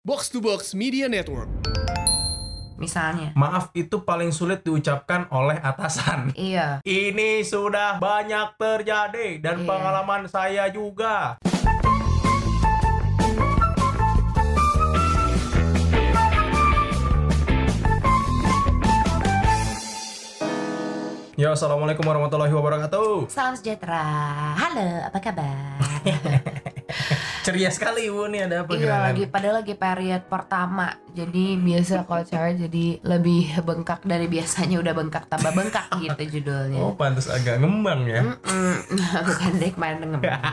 Box to Box Media Network. misalnya. Maaf itu paling sulit diucapkan oleh atasan. Iya. Ini sudah banyak terjadi dan Iya. pengalaman saya juga. Yo, assalamualaikum warahmatullahi wabarakatuh. Salam sejahtera. Halo, apa kabar? Ceria sekali ibu nih ada apa iya lagi padahal lagi period pertama. Jadi biasa kalau cewek jadi lebih bengkak dari biasanya udah bengkak tambah bengkak gitu judulnya. Oh, pantas agak ngembang ya. Mm-mm. Bukan deh kemarin ngembang.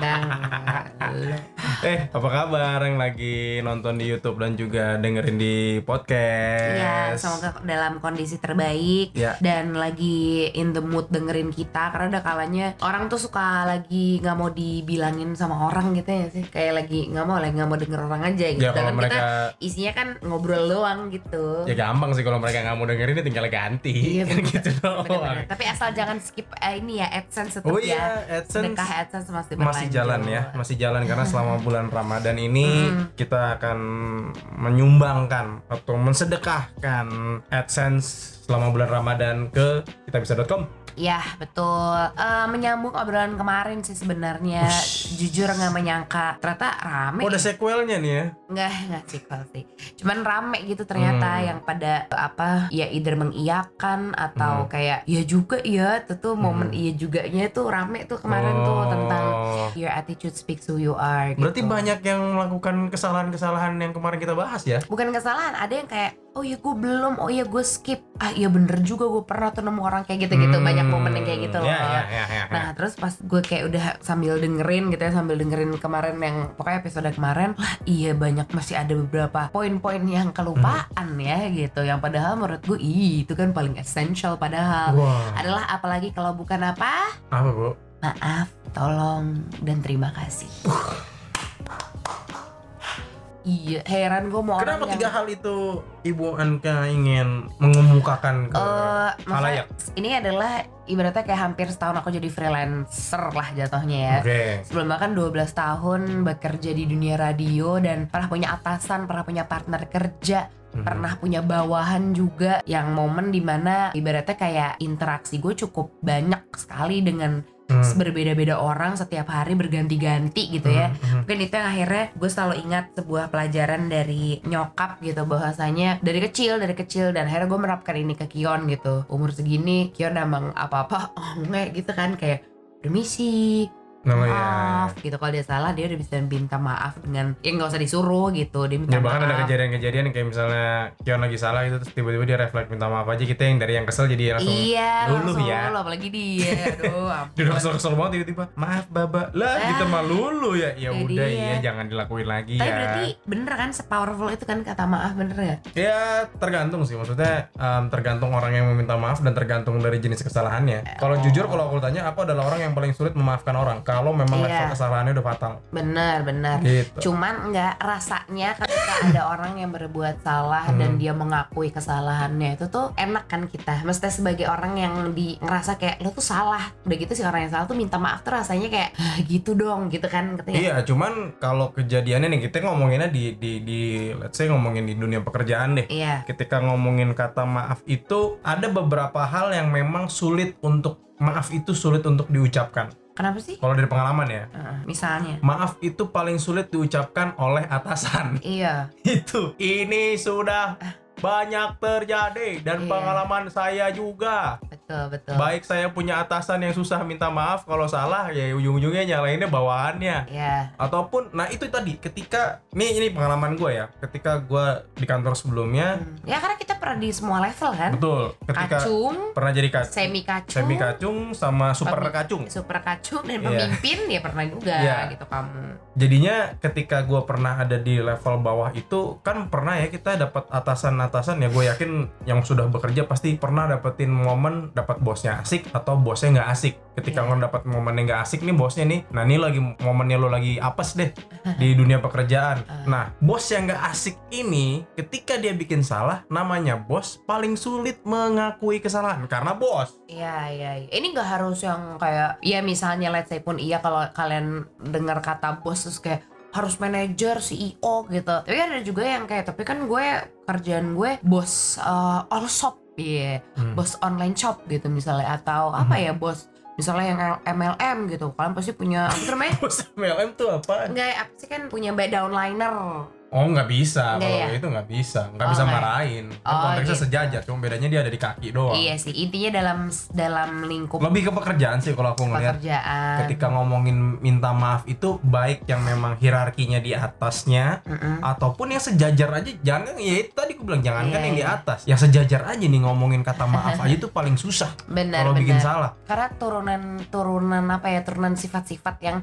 Eh, apa kabar yang lagi nonton di YouTube dan juga dengerin di podcast? Iya, semoga dalam kondisi terbaik Ya. dan lagi in the mood dengerin kita karena ada kalanya orang tuh suka lagi nggak mau dibilangin sama orang gitu ya sih kayak lagi nggak mau lagi nggak mau denger orang aja gitu Ya kalau Sedangkan kita mereka isinya kan ngobrol doang gitu ya gampang sih kalau mereka nggak mau dengerin ya tinggal ganti. Iya, Kan bener. gitu doang. Bener-bener. tapi asal jangan skip eh, ini ya AdSense tetap Oh ya iya, AdSense sedekah AdSense masih masih jalan ya, masih jalan karena selama bulan Ramadan ini Hmm. kita akan menyumbangkan atau mensedekahkan AdSense selama bulan Ramadan ke kitabisa.com. Ya betul Eh, Menyambung obrolan kemarin sih sebenarnya. Jujur nggak menyangka Ternyata rame Oh, ada sequelnya nih ya. Nggak, nggak sequel sih Cuman rame gitu ternyata Hmm. Yang pada apa Ya either mengiyakan Atau Hmm. kayak Ya juga ya Itu tuh momen Hmm. iya juganya tuh rame tuh kemarin tuh Oh. Tentang Your attitude speaks who you are gitu. Berarti banyak yang melakukan kesalahan-kesalahan yang kemarin kita bahas ya. Bukan kesalahan Ada yang kayak Oh ya gue belum. Oh ya gue skip. Ah iya bener juga gue pernah tuh nemu orang kayak gitu-gitu. Banyak momen yang kayak gitu loh. Ya, ya, ya, ya. Nah terus pas gue kayak udah sambil dengerin gitu ya Sambil dengerin kemarin yang Pokoknya episode kemarin Lah iya banyak masih ada beberapa poin-poin yang kelupaan ya gitu. Yang padahal menurut gue Ih itu kan paling essential padahal. Wah, Adalah apalagi kalau bukan apa? Apa bu? Maaf, tolong, dan terima kasih Iya, heran gue mau Kenapa tiga yang hal itu Ibu Anka ingin mengemukakan ke maksudnya halayak? ini adalah ibaratnya kayak hampir setahun aku jadi freelancer lah jatuhnya ya Oke. Sebelum bahkan 12 tahun bekerja di dunia radio dan pernah punya atasan, pernah punya partner kerja, Mhm. pernah punya bawahan juga yang momen di mana ibaratnya kayak interaksi gue cukup banyak sekali dengan Hmm. berbeda-beda orang setiap hari berganti-ganti gitu ya. Mhm. Mungkin itu yang akhirnya gue selalu ingat sebuah pelajaran dari nyokap gitu bahwasanya dari kecil dari kecil dan akhirnya gue menerapkan ini ke Kion gitu umur segini Kion emang apa-apa oh nggak gitu kan kayak permisi Oh, iya. maaf gitu. Kalau dia salah dia udah bisa minta maaf dengan ya nggak usah disuruh gitu. Dia minta Ya bahkan ada maaf. kejadian-kejadian kayak misalnya Kion lagi salah itu terus tiba-tiba dia refleks minta maaf aja kita yang dari yang kesel jadi langsung iya luluh langsung ya. luluh, apalagi dia. Aduh dia udah kesel-kesel banget tiba-tiba maaf baba. Lah Ah. kita mah lulu ya. Ya udah iya jangan dilakuin lagi tapi ya. berarti bener kan sepowerful itu kan kata maaf bener nggak ya tergantung sih. Maksudnya em, tergantung orang yang meminta maaf dan tergantung dari jenis kesalahannya. Kalau Oh. jujur kalau aku tanya aku adalah orang yang paling sulit memaafkan orang kalau memang Iya. level kesalahannya udah fatal bener bener gitu Cuman nggak rasanya ketika ada orang yang berbuat salah Hmm. dan dia mengakui kesalahannya itu tuh enak kan kita. Mesti sebagai orang yang di ngerasa kayak lo tuh salah. Udah gitu si orang yang salah tuh minta maaf tuh rasanya kayak "Ah, gitu dong gitu kan katanya. Iya, cuman kalau kejadiannya nih kita ngomonginnya di di di let's say ngomongin di dunia pekerjaan deh. Iya. Ketika ngomongin kata maaf itu ada beberapa hal yang memang sulit untuk maaf itu sulit untuk diucapkan. Kenapa sih? Kalau dari pengalaman ya, Heeh, misalnya. maaf itu paling sulit diucapkan oleh atasan. Iya. itu. Ini sudah banyak terjadi dan Iya. pengalaman saya juga. Betul betul. Baik saya punya atasan yang susah minta maaf kalau salah ya ujung-ujungnya nyalainnya bawahannya. Iya. ataupun nah itu tadi ketika nih ini pengalaman gue ya ketika gue di kantor sebelumnya Hmm. Ya karena kita pernah di semua level kan. betul ketika Kacung, pernah jadi ka- semi kacung, semi kacung sama super Pemi- kacung super kacung dan Iya. pemimpin ya pernah juga Iya. gitu kamu. jadinya ketika gue pernah ada di level bawah itu kan pernah ya kita dapat atasan-atasan ya gue yakin yang sudah bekerja pasti pernah dapetin momen dapat bosnya asik atau bosnya nggak asik ketika Iya. lo dapat momen yang nggak asik nih bosnya nih nah ini lagi momennya lo lagi apes deh di dunia pekerjaan Ah. nah bos yang nggak asik ini ketika dia bikin salah namanya bos paling sulit mengakui kesalahan karena bos Iya, iya, iya. Ini nggak harus yang kayak, ya misalnya let's say pun iya kalau kalian dengar kata bos terus kayak, harus manajer CEO gitu. Tapi ada juga yang kayak tapi kan gue kerjaan gue bos uh, all shop. Iya Hmm. bos online shop gitu misalnya. Atau apa ya bos misalnya yang MLM gitu. Kalian pasti punya apa namanya? Bos MLM tuh apa? Enggak, apa sih kan punya mbak downliner Oh nggak bisa, Nggak kalau ya? itu nggak bisa, nggak Oh, bisa ya? marahin. Kan Oh, konteksnya gitu. sejajar, cuma bedanya dia ada di kaki doang. iya sih intinya dalam dalam lingkup Lebih ke pekerjaan sih kalau aku ngelihat. pekerjaan Ketika ngomongin minta maaf itu baik yang memang hierarkinya di atasnya Mm-mm. ataupun yang sejajar aja jangan ya itu tadi aku bilang jangan kan Iya, yang di iya. atas yang sejajar aja nih ngomongin kata maaf aja itu paling susah benar kalau bikin salah karena turunan turunan apa ya turunan sifat-sifat yang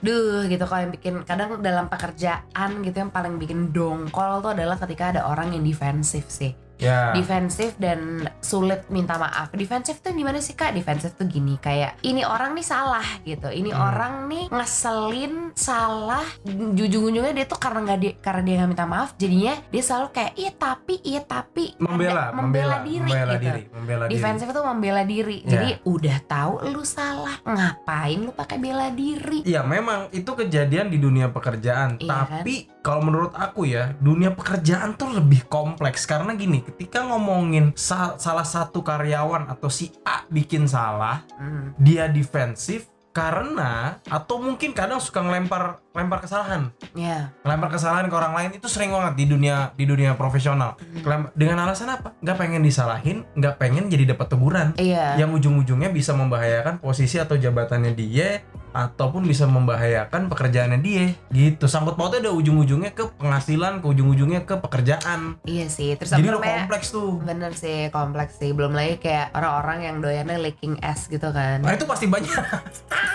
duh gitu. Kalau yang bikin kadang dalam pekerjaan gitu yang paling bikin dongkol tuh adalah ketika ada orang yang defensif sih ya. Defensif dan sulit minta maaf. Defensif tuh gimana sih kak? Defensif tuh gini kayak ini orang nih salah gitu. Ini Hmm. orang nih ngeselin salah. Ujung-ujungnya dia tuh karena nggak dia karena dia nggak minta maaf jadinya dia selalu kayak iya tapi iya tapi. Membela Ada- membela diri membela gitu. diri membela diri. Defensif itu membela diri. Ya. jadi udah tahu lu salah ngapain lu pakai bela diri? Iya memang itu kejadian di dunia pekerjaan. Iya Tapi kalau menurut aku ya Dunia pekerjaan tuh lebih kompleks. Karena gini ketika ngomongin sa- salah satu karyawan atau si A bikin salah Hmm. Dia defensif karena atau mungkin kadang suka ngelempar lempar kesalahan. Ya. Ngelempar kesalahan ke orang lain itu sering banget di dunia di dunia profesional. Kelem- dengan alasan apa? Nggak pengen disalahin nggak pengen jadi dapat teguran. Iya. Yang ujung-ujungnya bisa membahayakan posisi atau jabatannya dia ataupun bisa membahayakan pekerjaannya dia. Gitu. Sangkut pautnya ada ujung-ujungnya ke penghasilan ke ujung-ujungnya ke pekerjaan. Iya sih terus jadi lo kompleks tuh. Bener sih kompleks sih. Belum lagi kayak orang-orang yang doyannya licking ass gitu kan. Nah itu pasti banyak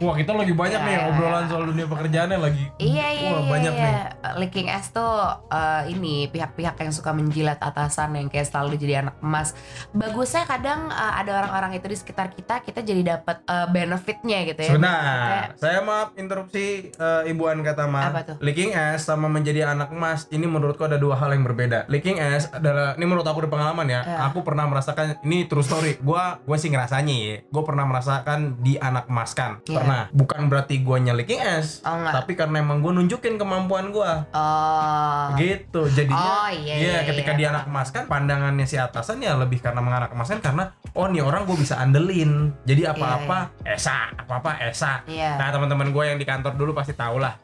wah kita lagi banyak nih Ya. obrolan soal dunia pekerjaannya lagi Iya iya wah iya, banyak iya. nih Licking ass tuh eh, ini pihak-pihak yang suka menjilat atasan yang kayak selalu jadi anak emas. Bagusnya kadang eh, ada orang-orang itu di sekitar kita, kita jadi dapat eh, benefitnya gitu ya. Sebentar, saya maaf interupsi eh, Ibu An Katama. Apa tuh? Licking ass sama menjadi anak emas ini menurutku ada dua hal yang berbeda. Licking ass adalah ini menurut aku dari pengalaman ya. Ya. Aku pernah merasakan ini true story. Gua gue sih ngerasanya ya. Gue pernah merasakan di anak emaskan. Ya. Pernah. Bukan berarti guanya licking ass, Oh enggak. tapi karena emang gue nunjukin kemampuan gua Oh. gitu jadinya Oh, iya, iya, iya, ketika iya. dia anak emas kan pandangannya si atasan ya lebih karena menganak emaskan karena oh nih orang gue bisa andelin jadi apa-apa esa apa-apa esa Iya. nah teman-teman gue yang di kantor dulu pasti tahu lah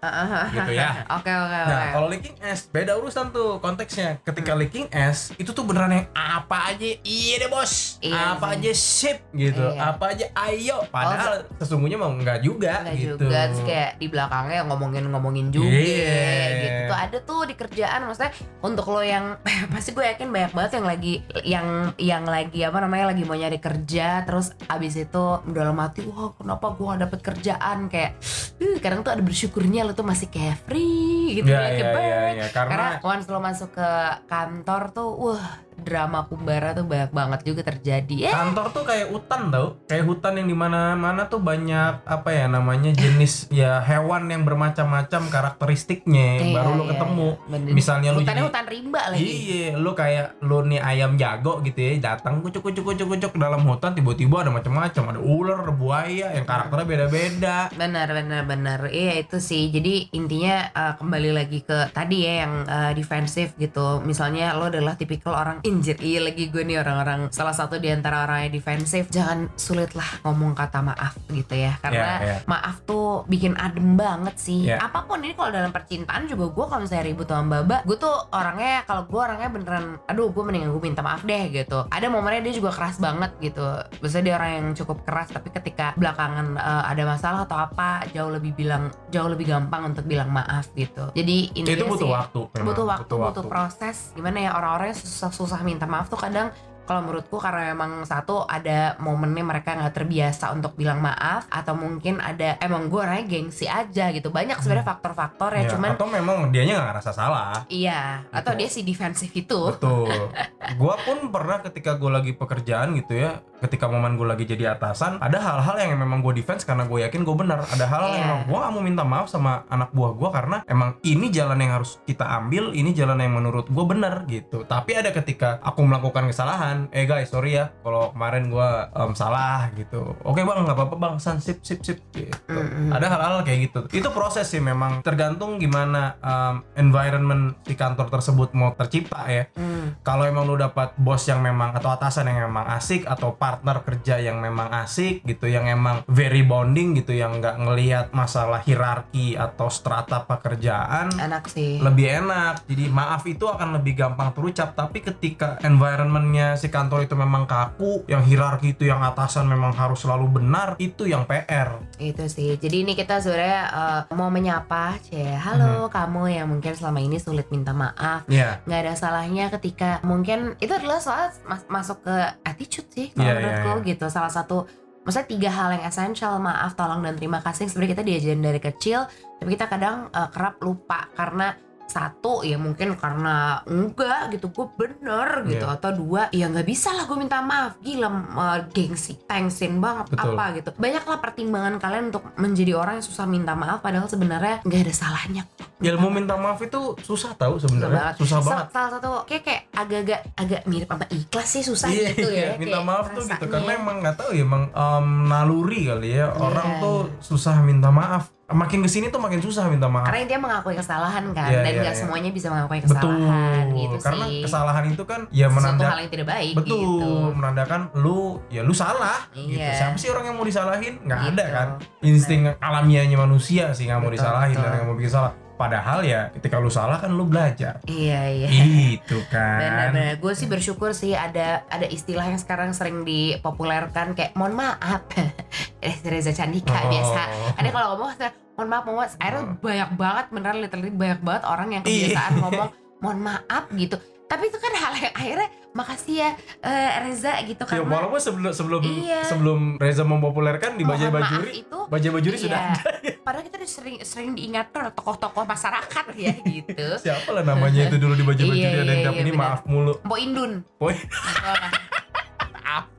gitu ya Oke oke oke. nah kalau leaking S beda urusan tuh konteksnya ketika Hmm. leaking S itu tuh beneran yang apa aja iya deh bos Iya apa sih. aja sip gitu Iya. Oh, apa aja ayo padahal sesungguhnya mau enggak juga Enggak gitu juga terus kayak di belakangnya ngomongin-ngomongin juga Iya. gitu tuh ada tuh di kerjaan maksudnya untuk lo yang pasti gue yakin banyak banget yang lagi yang yang lagi apa namanya lagi mau nyari kerja terus abis itu dalam hati wah kenapa gue gak dapet kerjaan kayak "Ih, kadang tuh ada bersyukurnya lo tuh masih kayak free gitu ya ya, kayak ya ya, ya. karena karena once lo masuk ke kantor tuh wah drama kumbara tuh banyak banget juga terjadi ya kantor tuh kayak hutan tau kayak hutan yang di mana mana tuh banyak apa ya namanya jenis ya hewan yang bermacam-macam karakteristiknya Iya, baru lo iya, ketemu iya. Bener. misalnya lu hutannya jadi hutan rimba lagi Iya, lu kayak lu nih ayam jago gitu ya, datang kucuk kucuk kucuk kucuk dalam hutan tiba-tiba ada macam-macam, ada ular, ada buaya yang karakternya beda-beda. Benar, benar, benar. Iya itu sih. Jadi intinya uh, kembali lagi ke tadi ya yang uh, defensif gitu. Misalnya lo adalah tipikal orang injir. Iya lagi gue nih orang-orang salah satu di antara orang yang defensif. Jangan sulit lah ngomong kata maaf gitu ya. Karena Iya, iya. maaf tuh bikin adem banget sih. Iya. Apa pun ini kalau dalam percintaan juga gue kalau misalnya ribut sama Baba, gue tuh orangnya kalau gue orangnya beneran, aduh gue mendingan gue minta maaf deh gitu. Ada momennya dia juga keras banget gitu. Biasanya dia orang yang cukup keras, tapi ketika belakangan uh, ada masalah atau apa, jauh lebih bilang, jauh lebih gampang untuk bilang maaf gitu. Jadi intinya Itu butuh sih, waktu. memang. butuh waktu, butuh, proses. Gimana ya orang-orang yang susah-susah minta maaf tuh kadang kalau menurutku karena memang satu ada momennya mereka nggak terbiasa untuk bilang maaf atau mungkin ada emang gue orangnya gengsi aja gitu banyak sebenarnya faktor-faktor ya Ya, cuman atau memang dianya nggak ngerasa salah. iya atau Gitu. dia si defensif itu Betul. gua pun pernah ketika gue lagi pekerjaan gitu ya, ketika momen gue lagi jadi atasan, ada hal-hal yang memang gue defense karena gue yakin gue benar. Ada hal yang Iya. emang gue gak mau minta maaf sama anak buah gue karena emang ini jalan yang harus kita ambil, ini jalan yang menurut gue benar gitu. Tapi ada ketika aku melakukan kesalahan, kerjaan eh guys sorry ya. Kalau kemarin gua em, salah gitu. Oke bang nggak apa-apa bang. San sip sip sip gitu. Mm-mm. ada hal-hal kayak gitu. Itu proses sih memang. Tergantung gimana em, environment di kantor tersebut mau tercipta ya. Hmm. kalau emang lu dapat bos yang memang atau atasan yang memang asik atau partner kerja yang memang asik gitu yang emang very bonding gitu yang nggak ngelihat masalah hierarki atau strata pekerjaan enak sih. lebih enak. Jadi maaf itu akan lebih gampang terucap tapi ketika environmentnya si kantor itu memang kaku yang hierarki itu yang atasan memang harus selalu benar itu yang PR itu sih. Jadi ini kita sebenarnya eh, mau menyapa cie halo Hmm. kamu yang mungkin selama ini sulit minta maaf. Ya nggak ada salahnya ketika mungkin itu adalah soal mas- masuk ke attitude sih kalau Iya, menurutku iya, gitu. Salah satu maksudnya tiga hal yang essential maaf tolong dan terima kasih. Sebenarnya kita diajarin dari kecil tapi kita kadang eh, kerap lupa karena satu ya mungkin karena enggak gitu gue bener gitu Iya. atau dua ya nggak bisa lah gue minta maaf. Gila eh, gengsi thanksin banget Betul. apa gitu. Banyaklah pertimbangan kalian untuk menjadi orang yang susah minta maaf padahal sebenarnya nggak ada salahnya. Kok. ilmu minta maaf itu susah tahu Susah sebenarnya susah Sa- banget. Salah satu kayak kayak agak-agak agak mirip sama ikhlas sih susah Iya, gitu ya. minta kayak maaf tuh gitu karena emang nggak tahu ya emang em, naluri kali ya. Orang Iya, tuh susah minta maaf makin ke sini tuh makin susah minta maaf karena dia mengakui kesalahan kan Iya, dan iya, nggak iya. semuanya bisa mengakui betul kesalahan gitu karena sih. kesalahan itu kan ya Sesuatu menanda hal yang tidak baik betul gitu. menandakan lu ya lu salah gitu Iya. siapa sih orang yang mau disalahin nggak ada Gitu. kan insting alamiahnya manusia sih nggak mau Betul, disalahin dan betul. nggak mau bikin salah padahal ya ketika lu salah kan lu belajar Iya iya. itu kan Benar-benar, gue sih bersyukur sih ada ada istilah yang sekarang sering dipopulerkan kayak mohon maaf, Eh, Reza Candika Oh. biasa. Ada kalau ngomong mohon maaf, mohon maaf, akhirnya Oh. banyak banget beneran literally banyak banget orang yang Iya. kebiasaan ngomong mohon maaf gitu. Tapi itu kan hal yang akhirnya makasih ya eh, Reza gitu Ya, karena walaupun sebelum sebelum Iya. sebelum Reza mempopulerkan di Bajai mohon maaf Bajuri itu Bajai Bajuri Iya. sudah ada Padahal kita udah sering sering diingatkan oleh tokoh-tokoh masyarakat ya gitu. siapa lah namanya itu dulu di Bajai Iya, Bajuri ada yang iya, iya, ini maaf mulu Mbok Indun. Boy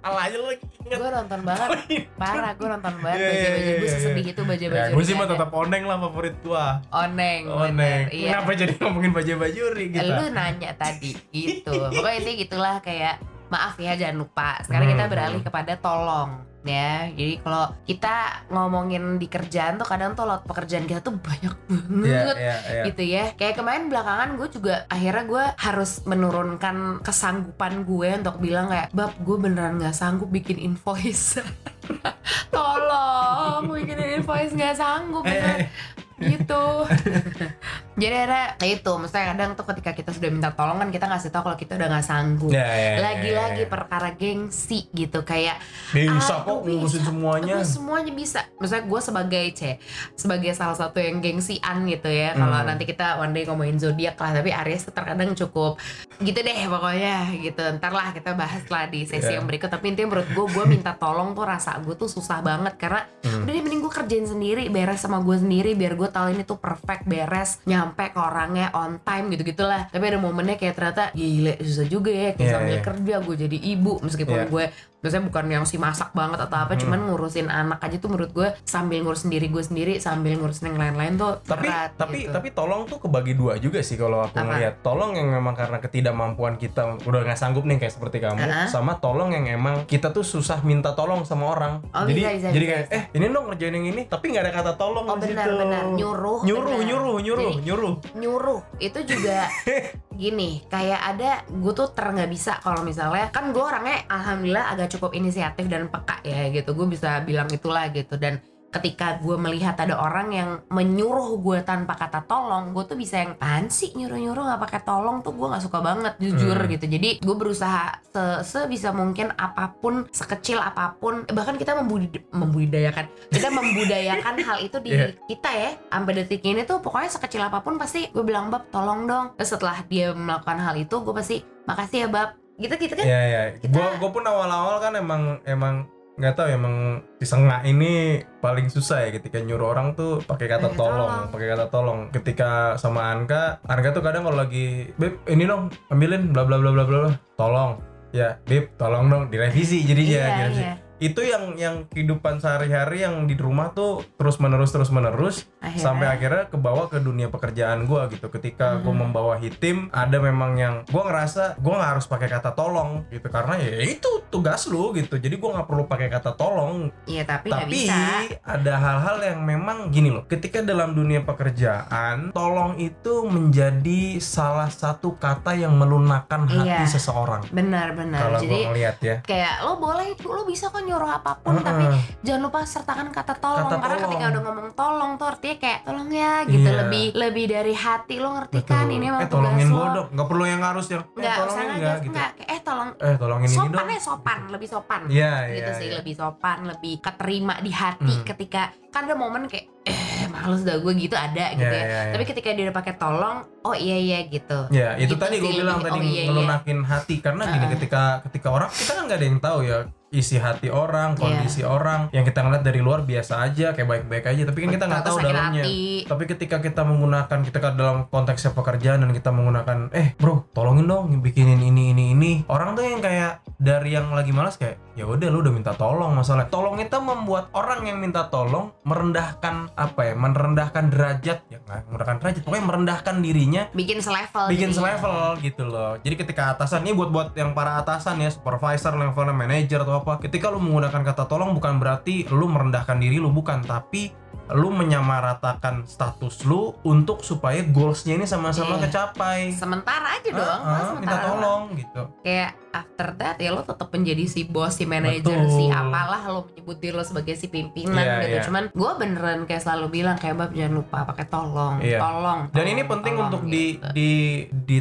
Gue apa aja lu lagi inget nonton banget. Parah, gue nonton banget Iya, iya, baja-baja iya, gue iya. sesedih itu baja-baja. ya, gue sih mah tetap oneng lah favorit gua oneng. oneng bener, Iya. kenapa jadi ngomongin Bajai Bajuri gitu Lu nanya tadi gitu. Pokoknya intinya gitulah kayak maaf ya jangan lupa. Sekarang kita Hmm, beralih hmm. kepada tolong ya. Jadi kalau kita ngomongin di kerjaan tuh kadang tuh lot pekerjaan kita tuh banyak Iya, banget. iya, iya. gitu ya kayak kemarin belakangan gue juga akhirnya gue harus menurunkan kesanggupan gue untuk bilang kayak bab gue beneran nggak sanggup bikin invoice tolong bikin invoice nggak sanggup beneran Eh, gitu jadi akhirnya kayak itu maksudnya kadang tuh ketika kita sudah minta tolong kan kita ngasih tahu kalau kita udah nggak sanggup ya, ya, ya, lagi-lagi ya. perkara gengsi gitu kayak bisa kok ngurusin semuanya Gue semuanya bisa. Misalnya gue sebagai C, sebagai salah satu yang gengsian gitu ya. Kalau Hmm. nanti kita one day ngomongin zodiak lah, tapi Aries tuh terkadang cukup gitu deh pokoknya gitu. Ntar lah kita bahas lah di sesi Yeah. yang berikut. Tapi intinya menurut gue, gue minta tolong tuh rasa gue tuh susah banget karena Hmm. udah deh mending gue kerjain sendiri, beres sama gue sendiri biar gue tahu ini tuh perfect, beres, nyampe ke orangnya on time gitu gitulah. Tapi ada momennya kayak ternyata gile susah juga ya kayak Yeah, sambil yeah. kerja gue jadi ibu meskipun Yeah. gue biasanya bukan yang si masak banget atau apa Hmm. cuman ngurusin anak aja tuh menurut gue sambil ngurus sendiri gue sendiri sambil ngurusin yang lain-lain tuh tapi berat tapi gitu. tapi tolong tuh kebagi dua juga sih kalau aku Apa? ngeliat tolong yang memang karena ketidakmampuan kita udah nggak sanggup nih kayak seperti kamu Uh-huh. sama tolong yang emang kita tuh susah minta tolong sama orang Oh, jadi bisa, bisa, jadi bisa, kayak bisa. eh ini dong ngerjain yang ini tapi nggak ada kata tolong oh di benar situ. benar nyuruh nyuruh benar. nyuruh nyuruh Jadi, nyuruh nyuruh itu juga gini kayak ada gue tuh ter nggak bisa kalau misalnya kan gue orangnya alhamdulillah agak cukup inisiatif dan peka ya gitu gue bisa bilang itulah gitu dan ketika gue melihat ada orang yang menyuruh gue tanpa kata tolong gue tuh bisa yang apaan sih nyuruh nyuruh nggak pakai tolong? Tuh gue nggak suka banget jujur Hmm. gitu. Jadi gue berusaha se sebisa mungkin apa pun sekecil apa pun bahkan kita membudi- membudidayakan kita membudayakan hal itu di Iya. kita ya sampai detik ini tuh pokoknya sekecil apa pun pasti gue bilang bab tolong dong. Terus setelah dia melakukan hal itu gue pasti makasih ya bab. Gitu gitu kan. Ya ya Kita- gua gua pun awal awal kan emang emang nggak tahu ya, emang si sengak ini paling susah ya ketika nyuruh orang tuh pakai kata tolong, tolong. pakai kata tolong. Ketika sama Anka, Anka tuh kadang kalau lagi, "Beb, ini dong, ambilin bla bla bla bla bla." bla." Tolong. Ya, Beb, tolong dong direvisi jadinya iya direvisi. iya itu yang yang kehidupan sehari-hari yang di rumah tuh terus menerus terus menerus Akhirnya? sampai akhirnya kebawa ke dunia pekerjaan gua gitu ketika gua Mhm. membawahi tim ada memang yang gua ngerasa gua nggak harus pakai kata tolong gitu karena ya itu tugas lu gitu jadi gua nggak perlu pakai kata tolong Iya tapi tapi bisa. ada hal-hal yang memang gini loh ketika dalam dunia pekerjaan tolong itu menjadi salah satu kata yang melunakkan hati Iya. seseorang Benar benar. kalau gua ngeliat ya kayak lo boleh lo bisa kok nyuruh apa pun tapi Heeh. jangan lupa sertakan kata tolong. Kata karena tolong. ketika udah ngomong tolong tuh artinya kayak tolong ya gitu. Iya. lebih lebih dari hati. Lo ngerti kan? Betul. ini emang eh tolongin lo. gua dong nggak perlu yang harus yang eh, nggak sengaja nggak gitu. nggak eh tolong. Eh tolongin ini sopan dong. ya sopan. Lebih sopan. Iya, gitu iya, sih iya. lebih sopan lebih keterima di hati Hmm. ketika kan ada momen kayak eh males dah gue gitu ada gitu Iya, ya. iya, iya. tapi ketika dia udah pakai tolong oh iya iya gitu. Ya itu Gitu tadi gue bilang lebih- tadi oh, iya, iya. ngelunakin hati. Karena gini ketika ketika orang kita kan nggak ada yang tahu ya isi hati orang, Iya. kondisi orang yang kita ngeliat dari luar biasa aja kayak baik-baik aja tapi kan kita nggak tahu dalamnya. hati. Tapi ketika kita menggunakan kita dalam konteksnya pekerjaan dan kita menggunakan eh bro tolongin dong bikinin ini ini ini orang tuh yang kayak dari yang lagi malas kayak ya udah lu udah minta tolong masalah tolong itu membuat orang yang minta tolong merendahkan apa ya merendahkan derajat ya nggak merendahkan derajat pokoknya merendahkan dirinya bikin selevel bikin selevel gitu loh. Jadi ketika atasan ini buat buat yang para atasan ya, supervisor, levelnya manager atau apa, ketika lu menggunakan kata tolong bukan berarti lu merendahkan diri lu bukan, tapi lu menyamaratakan status lu untuk supaya goalsnya ini sama-sama Iya. kecapai. sementara aja dong Ah, ah, Mas, minta sementara tolong gitu. kayak after that ya lo tetap menjadi si bos si manajer si apalah lo menyebut diri lo sebagai si pimpinan Iya, gitu iya. cuman gue beneran kayak selalu bilang kayak bab jangan lupa pakai tolong Iya. tolong Dan ini tolong, penting tolong, untuk di, gitu. di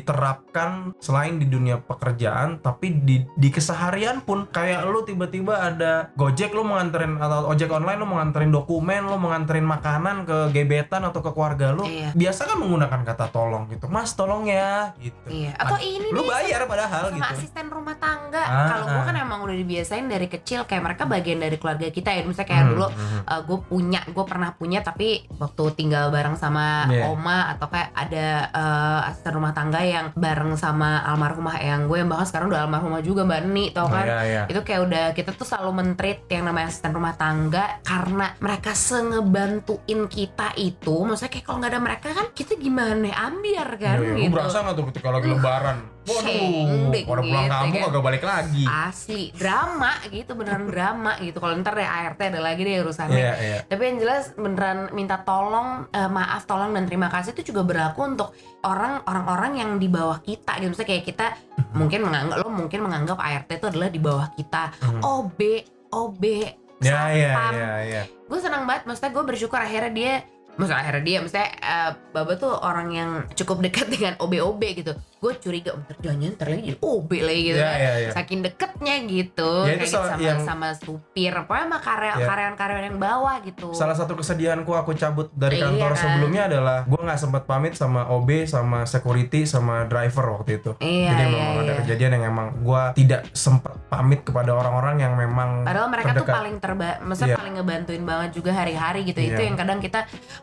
diterapkan selain di dunia pekerjaan, tapi di di keseharian pun kayak lu tiba-tiba ada Gojek lu menganterin atau ojek online lu menganterin dokumen, lu menganterin makanan ke gebetan atau ke keluarga lu. Iya. Biasa kan menggunakan kata tolong gitu. Mas, tolong ya gitu. iya atau ini Lu bayar padahal sama gitu. asisten rumah tangga Ah, kalau ah. kan emang udah dibiasain dari kecil kayak mereka bagian dari keluarga kita ya misalnya kayak Hmm, dulu hmm. gue punya gue pernah punya tapi waktu tinggal bareng sama Iya. oma atau kayak ada eh, asisten rumah tangga yang bareng sama almarhumah yang gue yang bahkan sekarang udah almarhumah juga mbak Neni tau Oh, kan iya, iya. itu kayak udah kita tuh selalu mentreat yang namanya asisten rumah tangga karena mereka sengebantuin kita itu maksudnya kayak kalau nggak ada mereka kan kita gimana ambiar kan iya. Lu gitu berasa nggak tuh ketika lagi lebaran? Waduh, pada pulang gitu, kampung kan. kagak balik lagi. asli drama gitu beneran drama gitu kalau ntar deh ART ada lagi deh urusannya Iya, iya. tapi yang jelas beneran minta tolong eh, maaf tolong dan terima kasih itu juga berlaku untuk orang orang-orang yang di bawah kita gitu misalnya kayak kita mungkin menganggap lo mungkin menganggap ART itu adalah di bawah kita Mhm. OB OB Ya, ya, ya, ya. Gue senang banget maksudnya gue bersyukur akhirnya dia maksudnya akhirnya dia maksudnya eh, Baba tuh orang yang cukup dekat dengan OB-OB gitu gue curiga ntar jangan ntar lagi jadi OB lagi gitu Ya, kan ya, ya. saking deketnya gitu itu kayak gitu sama yang- sama supir pokoknya sama karya Ya. karyawan-karyawan yang bawah gitu Salah satu kesedihanku aku cabut dari Iya kantor kan? sebelumnya adalah gue nggak sempat pamit sama OB, sama security, sama driver waktu itu. Iya, Jadi iya, memang ada iya. kejadian yang emang gue tidak sempat pamit kepada orang-orang yang memang Padahal mereka tuh terdekat. paling terba, maksudnya Iya. paling ngebantuin banget juga hari-hari gitu. Itu Iya. yang kadang kita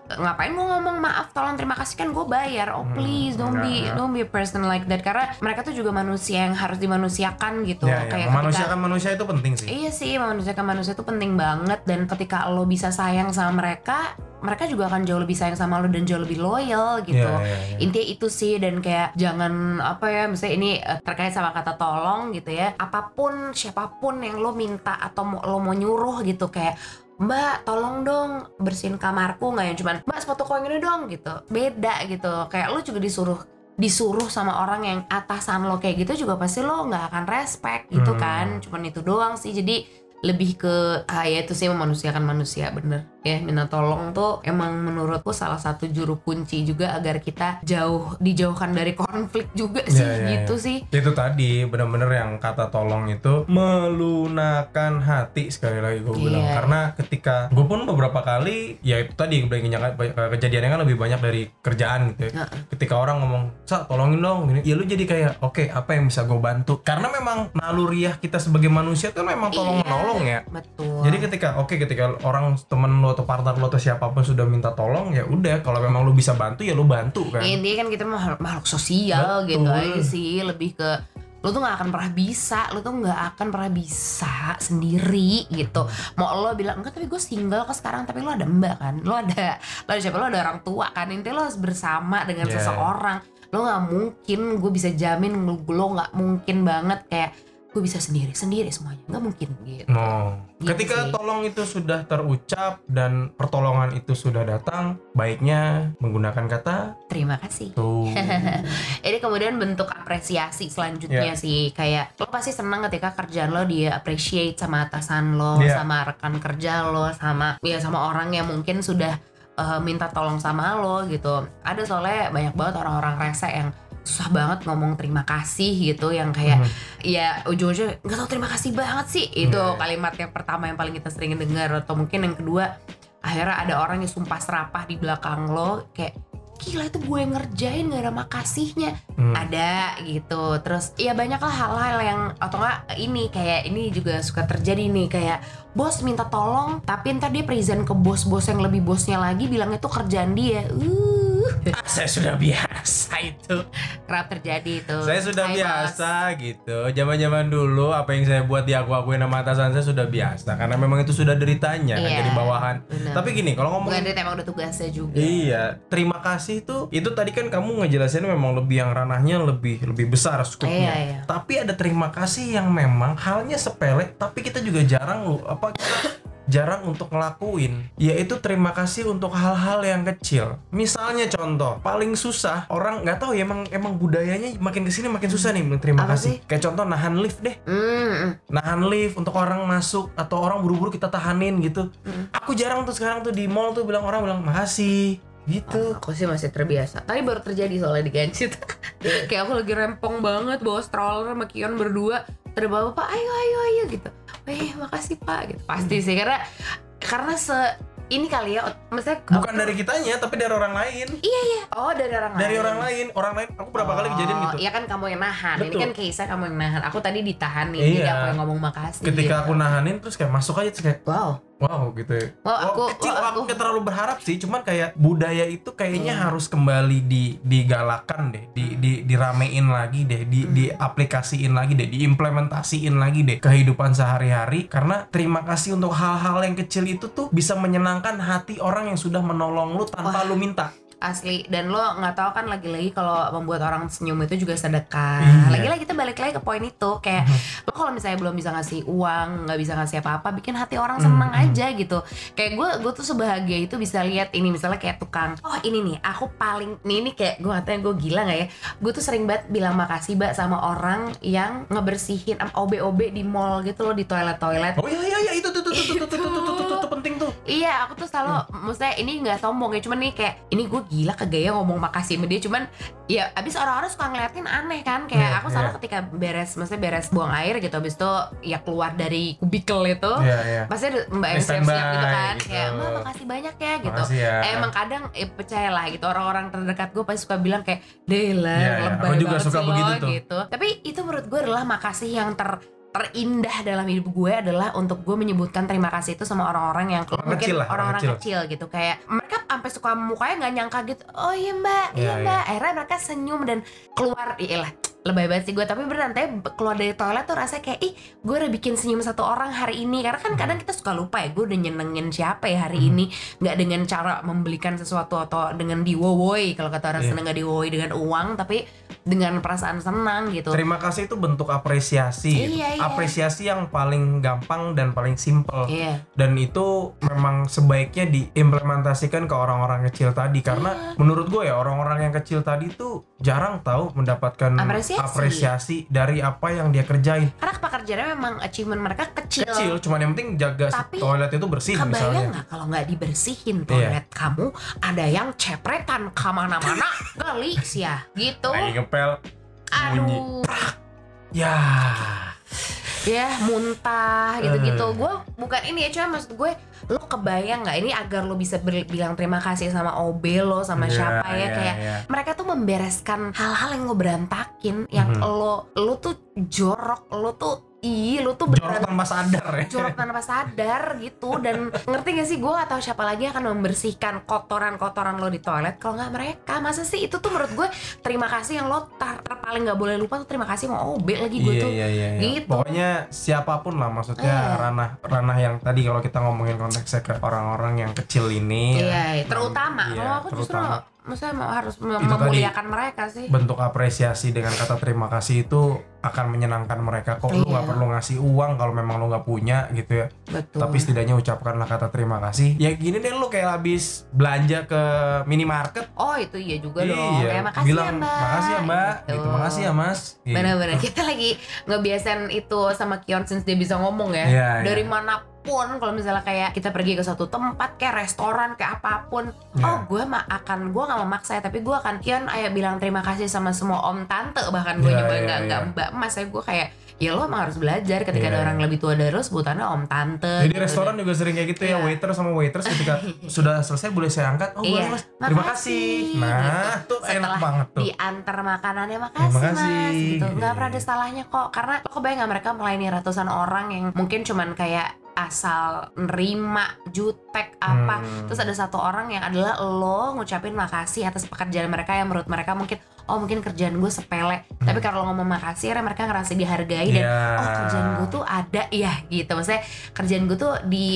"Eh, ngapain gue ngomong maaf, tolong terima kasih kan gue bayar. Oh Hmm, please don't be don't be a person like that karena mereka tuh juga manusia yang harus dimanusiakan gitu. Ya, ya. Kayak Memanusiakan ketika, manusia itu penting sih. Iya sih, memanusiakan manusia itu penting banget dan ketika lo bisa sayang sama mereka, mereka juga akan jauh lebih sayang sama lo dan jauh lebih loyal gitu. Iya, iya, iya. Intinya itu sih dan kayak jangan apa ya misalnya ini eh, terkait sama kata tolong gitu ya. Apa pun siapa pun yang lo minta atau lo mau nyuruh gitu kayak Mbak tolong dong bersihin kamarku nggak yang cuman Mbak sepatu yang ini dong gitu beda gitu kayak lo juga disuruh disuruh sama orang yang atasan lo kayak gitu juga pasti lo nggak akan respect gitu Hmm. kan cuman itu doang sih jadi lebih ke ah ya itu sih memanusiakan manusia bener ya minta tolong tuh emang menurutku salah satu juru kunci juga agar kita jauh dijauhkan dari konflik juga sih Iya, iya, gitu iya. sih itu tadi bener-bener yang kata tolong itu melunakan hati sekali lagi gue bilang Iya. karena ketika gue pun beberapa kali ya itu tadi kejadiannya kan lebih banyak dari kerjaan gitu ya. Heeh. ketika orang ngomong sa tolongin dong gini ya lu jadi kayak oke apa yang bisa gue bantu karena memang naluriah kita sebagai manusia tuh memang tolong Iya. Menolong ya. Betul. Jadi ketika oke ketika orang temen lo atau partner lo atau siapa pun sudah minta tolong ya udah kalau memang lu bisa bantu ya lu bantu kan? Ya, intinya kan kita makhluk, makhluk sosial Betul. gitu aja sih lebih ke lo tuh nggak akan pernah bisa lo tuh nggak akan pernah bisa sendiri gitu. Mau lo bilang enggak tapi gue single kok sekarang tapi lo ada mbak kan? Lo ada lo ada siapa? Lo ada orang tua kan? Intinya lo harus bersama dengan Yeah. seseorang. Lo nggak mungkin gue bisa jamin lo lo nggak mungkin banget kayak gue bisa sendiri sendiri semuanya nggak mungkin gitu No. Gitu Ketika sih. tolong itu sudah terucap dan pertolongan itu sudah datang, baiknya menggunakan kata terima kasih tuh. Ini kemudian bentuk apresiasi selanjutnya Iya. sih kayak lo pasti senang ketika kerjaan lo dia appreciate sama atasan lo, Iya. sama rekan kerja lo, sama ya sama orang yang mungkin sudah eh, minta tolong sama lo gitu. Ada soalnya banyak banget orang-orang rese yang susah banget ngomong terima kasih gitu yang kayak Mhm. ya ujung-ujungnya nggak tahu terima kasih banget sih itu Iya. kalimat yang pertama yang paling kita sering dengar atau mungkin yang kedua akhirnya ada orang yang sumpah serapah di belakang lo kayak gila itu gue yang ngerjain gak ada makasihnya Hmm. ada gitu terus ya banyak lah hal-hal yang atau enggak ini kayak ini juga suka terjadi nih kayak bos minta tolong tapi ntar dia present ke bos-bos yang lebih bosnya lagi bilang itu kerjaan dia uh saya sudah biasa itu. kerap terjadi itu Saya sudah Hai, biasa gitu. Zaman-zaman dulu apa yang saya buat diaku-akuin sama atasan saya sudah biasa karena memang itu sudah deritanya kan Iya, jadi bawahan. benar. Tapi gini, kalau bukan ngomong dia emang udah tugasnya juga Iya, terima kasih itu itu tadi kan kamu ngejelasin memang lebih yang ranahnya lebih lebih besar skupnya. Iya, iya. Tapi ada terima kasih yang memang halnya sepele, tapi kita juga jarang lu apa kita jarang untuk ngelakuin yaitu terima kasih untuk hal-hal yang kecil. Misalnya contoh paling susah orang nggak tahu ya emang emang budayanya makin ke sini makin susah nih terima Apa kasih. sih? kayak contoh nahan lift deh. Hmm, nahan lift untuk orang masuk atau orang buru-buru kita tahanin gitu. Hmm. Aku jarang tuh sekarang tuh di mall tuh bilang orang bilang makasih. Gitu. aku sih masih terbiasa. Tadi baru terjadi soalnya di Gansit kayak aku lagi rempong banget bawa stroller sama Kion berdua. Terus bawa pak ayo ayo ayo gitu eh makasih pak gitu pasti sih karena karena se ini kali ya maksudnya Bukan dari kitanya tapi dari orang lain. oh dari orang Dari lain orang lain, orang lain aku berapa kali kejadian Oh, gitu. Iya kan kamu yang nahan. Ini Betul. kan Keisa kamu yang nahan. Aku tadi ditahan nih. Jadi Iya. aku yang ngomong makasih. Ketika gitu. aku nahanin terus kayak masuk aja terus kayak Wow. Wow gitu ya. Oh, Wow, aku- kecil oh, aku aku- nggak terlalu berharap sih, cuman kayak budaya itu kayaknya Hmm. harus kembali di digalakan deh, di di diramein lagi deh, di Hmm. diaplikasiin lagi deh, diimplementasiin lagi deh kehidupan sehari-hari karena terima kasih untuk hal-hal yang kecil itu tuh bisa menyenangkan hati orang yang sudah menolong lu tanpa Wah. lu minta. Asli dan lo nggak tahu kan lagi-lagi kalau membuat orang senyum itu juga sedekah. Iya. Mhm. Lagi-lagi kita balik lagi ke poin itu kayak lo kalau misalnya belum bisa ngasih uang, nggak bisa ngasih apa-apa, bikin hati orang seneng Mhm. aja gitu. Kayak gue gue tuh sebahagia itu bisa lihat ini misalnya kayak tukang. Oh ini nih aku paling nih ini kayak gue katanya gue gila nggak ya? Gue tuh sering banget bilang makasih mbak sama orang yang ngebersihin am- OB-OB di mall gitu loh di toilet-toilet. Oh iya iya iya itu tuh tuh tuh tuh tuh tuh tuh Iya, aku tuh selalu, maksudnya ini nggak sombong ya, cuman nih kayak ini gue gila kegaya ngomong makasih sama dia, cuman ya abis orang-orang suka ngeliatin aneh kan, kayak Iya, aku selalu iya. ketika beres, maksudnya beres buang air gitu, abis itu ya keluar dari kubikel itu, iya. pasti ada mbak yang siap-siap standby gitu kan, gitu. kayak mbak makasih banyak ya gitu. Makasih ya. Eh, emang kadang eh, percayalah gitu orang-orang terdekat gue pasti suka bilang kayak Dela Iya, iya. lebay Aku juga banget suka sih lo," begitu tuh. gitu. Tapi itu menurut gue adalah makasih yang ter terindah dalam hidup gue adalah untuk gue menyebutkan terima kasih itu sama orang-orang yang Orang mungkin orang-orang kecil. kecil. gitu. Kayak mereka sampai suka mukanya nggak nyangka gitu. Oh iya mbak. Iya, Iya, mbak. akhirnya mereka senyum dan keluar. Iya lah lebay banget sih gue. Tapi beneran tapi keluar dari toilet tuh rasanya kayak ih gue udah bikin senyum satu orang hari ini. Karena kan kadang kita suka lupa ya gue udah nyenengin siapa ya hari Hmm. ini. Nggak dengan cara membelikan sesuatu atau dengan diwowoi kalau kata orang Iya. seneng nggak diwowoi dengan uang tapi dengan perasaan senang gitu Terima kasih itu bentuk apresiasi. gitu. Iya, iya. Apresiasi yang paling gampang dan paling simple. iya Dan itu memang sebaiknya diimplementasikan ke orang-orang kecil tadi karena Iya. menurut gue ya orang-orang yang kecil tadi tuh jarang tahu mendapatkan Apresiasi. apresiasi dari apa yang dia kerjain. karena pekerjaannya memang achievement mereka kecil, Kecil, cuman yang penting jaga si Tapi, toilet itu bersih Kebayang misalnya. nggak kalau nggak dibersihin Iya. toilet kamu ada yang cepretan ke mana-mana kali sih ya gitu Bunyi. aduh ya. ya muntah gitu-gitu Eh. gue bukan ini ya cuma maksud gue lo kebayang nggak ini agar lo bisa bilang terima kasih sama OB lo sama Iya, siapa ya iya, kayak iya. mereka tuh membereskan hal-hal yang lo berantakin yang Mhm. lo lo tuh jorok lo tuh ih lu tuh jorok beneran tanpa sadar ya jorok tanpa sadar gitu dan ngerti gak sih gue gak tahu siapa lagi yang akan membersihkan kotoran-kotoran lo di toilet kalau nggak mereka masa sih itu tuh menurut gue terima kasih yang lo tar, tar- paling nggak boleh lupa tuh terima kasih mau OB lagi gue iya, tuh iya, iya, iya. Gitu. Pokoknya siapa pun lah maksudnya Iya. ranah ranah yang tadi kalau kita ngomongin konteksnya ke orang-orang yang kecil ini iya terutama Iya, kalau aku justru terutama. Maksudnya mau harus mem- Itu tadi. memuliakan mereka sih. bentuk apresiasi dengan kata terima kasih itu akan menyenangkan mereka. Kok lu Iya. nggak perlu ngasih uang kalau memang lu nggak punya gitu ya? Betul. Tapi setidaknya ucapkanlah kata terima kasih. Ya gini deh lu kayak habis belanja ke minimarket. Oh itu iya juga dong. Iya ya makasih bilang ya mbak. Makasih ya mbak. Gitu. Makasih ya mas. Gitu. Bener-bener kita lagi ngebiasain itu sama Kion since dia bisa ngomong ya. Iya, dari iya. Mana pun kalau misalnya kayak kita pergi ke suatu tempat kayak restoran kayak apa pun Iya. oh gue mah akan gue nggak memaksa ya tapi gue akan Kion ayah bilang terima kasih sama semua om tante bahkan gue Iya, juga iya, nggak nggak iya. mbak mas ya gue kayak ya lo emang harus belajar ketika Iya, ada iya. orang lebih tua dari lo sebutannya om tante Jadi gitu. restoran juga sering kayak gitu ya, Iya. waiter sama waitress ketika sudah selesai boleh saya angkat. Oh, boleh Mas. Terima Makasih, kasih. Nah, gitu. tuh enak banget tuh. diantar makanannya makasih, Terima kasih. mas gitu nggak Iya. pernah ada salahnya kok karena lo kebayang nggak mereka melayani ratusan orang yang mungkin cuman kayak asal nerima jutek apa Hmm. terus ada satu orang yang adalah lo ngucapin makasih atas pekerjaan mereka yang menurut mereka mungkin oh mungkin kerjaan gue sepele tapi kalau lo ngomong makasih akhirnya mereka ngerasa dihargai dan Hmm. Iya. oh kerjaan gue tuh ada ya gitu maksudnya kerjaan gue tuh di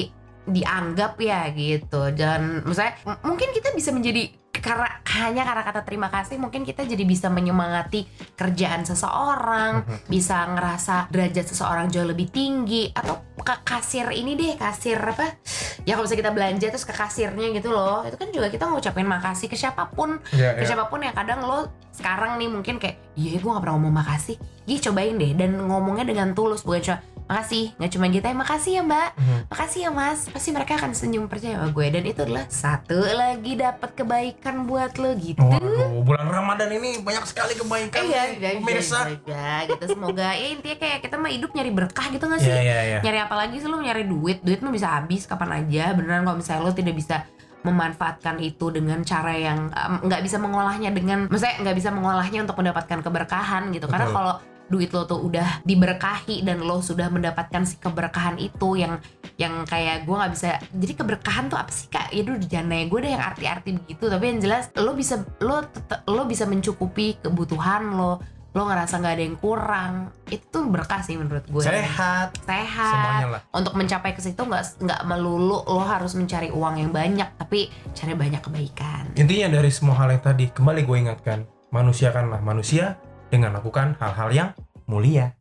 dianggap ya gitu dan maksudnya mungkin kita bisa menjadi karena hanya karena kata terima kasih mungkin kita jadi bisa menyemangati kerjaan seseorang bisa ngerasa derajat seseorang jauh lebih tinggi atau ke kasir ini deh kasir apa ya kalau misalnya kita belanja terus ke kasirnya gitu loh. Itu kan juga kita ngucapin makasih ke siapa pun. Iya, ke iya. siapa pun yang kadang lo sekarang nih mungkin kayak iya gue gak pernah ngomong makasih. Gih cobain deh. Dan ngomongnya dengan tulus bukan cuma makasih. Nggak cuma gitu ya makasih ya mbak. Mhm. makasih ya mas. Pasti mereka akan senyum percaya sama gue. Dan itu adalah satu lagi dapat kebaikan buat lo gitu. Waduh, bulan Ramadan ini banyak sekali kebaikan iya, iya, pemirsa. iya, iya, gitu. Semoga ya intinya kayak kita mah hidup nyari berkah gitu gak sih? Iya, iya, iya. nyari apa lagi sih lo nyari duit. Duit mah bisa habis kapan aja. Beneran kalau misalnya lo tidak bisa memanfaatkan itu dengan cara yang nggak bisa mengolahnya dengan maksudnya nggak bisa mengolahnya untuk mendapatkan keberkahan gitu. Karena Betul. kalau duit lo tuh udah diberkahi dan lo sudah mendapatkan si keberkahan itu yang yang kayak gue nggak bisa jadi keberkahan tuh apa sih kak? Ya dulu jangan nanya gue deh yang arti-arti begitu. Tapi yang jelas lo bisa lo lo bisa mencukupi kebutuhan lo. Lo ngerasa nggak ada yang kurang. Itu tuh berkah sih menurut gue Sehat, sehat. Semuanya lah. untuk mencapai ke situ nggak nggak melulu lo harus mencari uang yang banyak tapi cari banyak kebaikan. Intinya dari semua hal yang tadi, kembali gue ingatkan, manusiakanlah manusia dengan lakukan hal-hal yang mulia.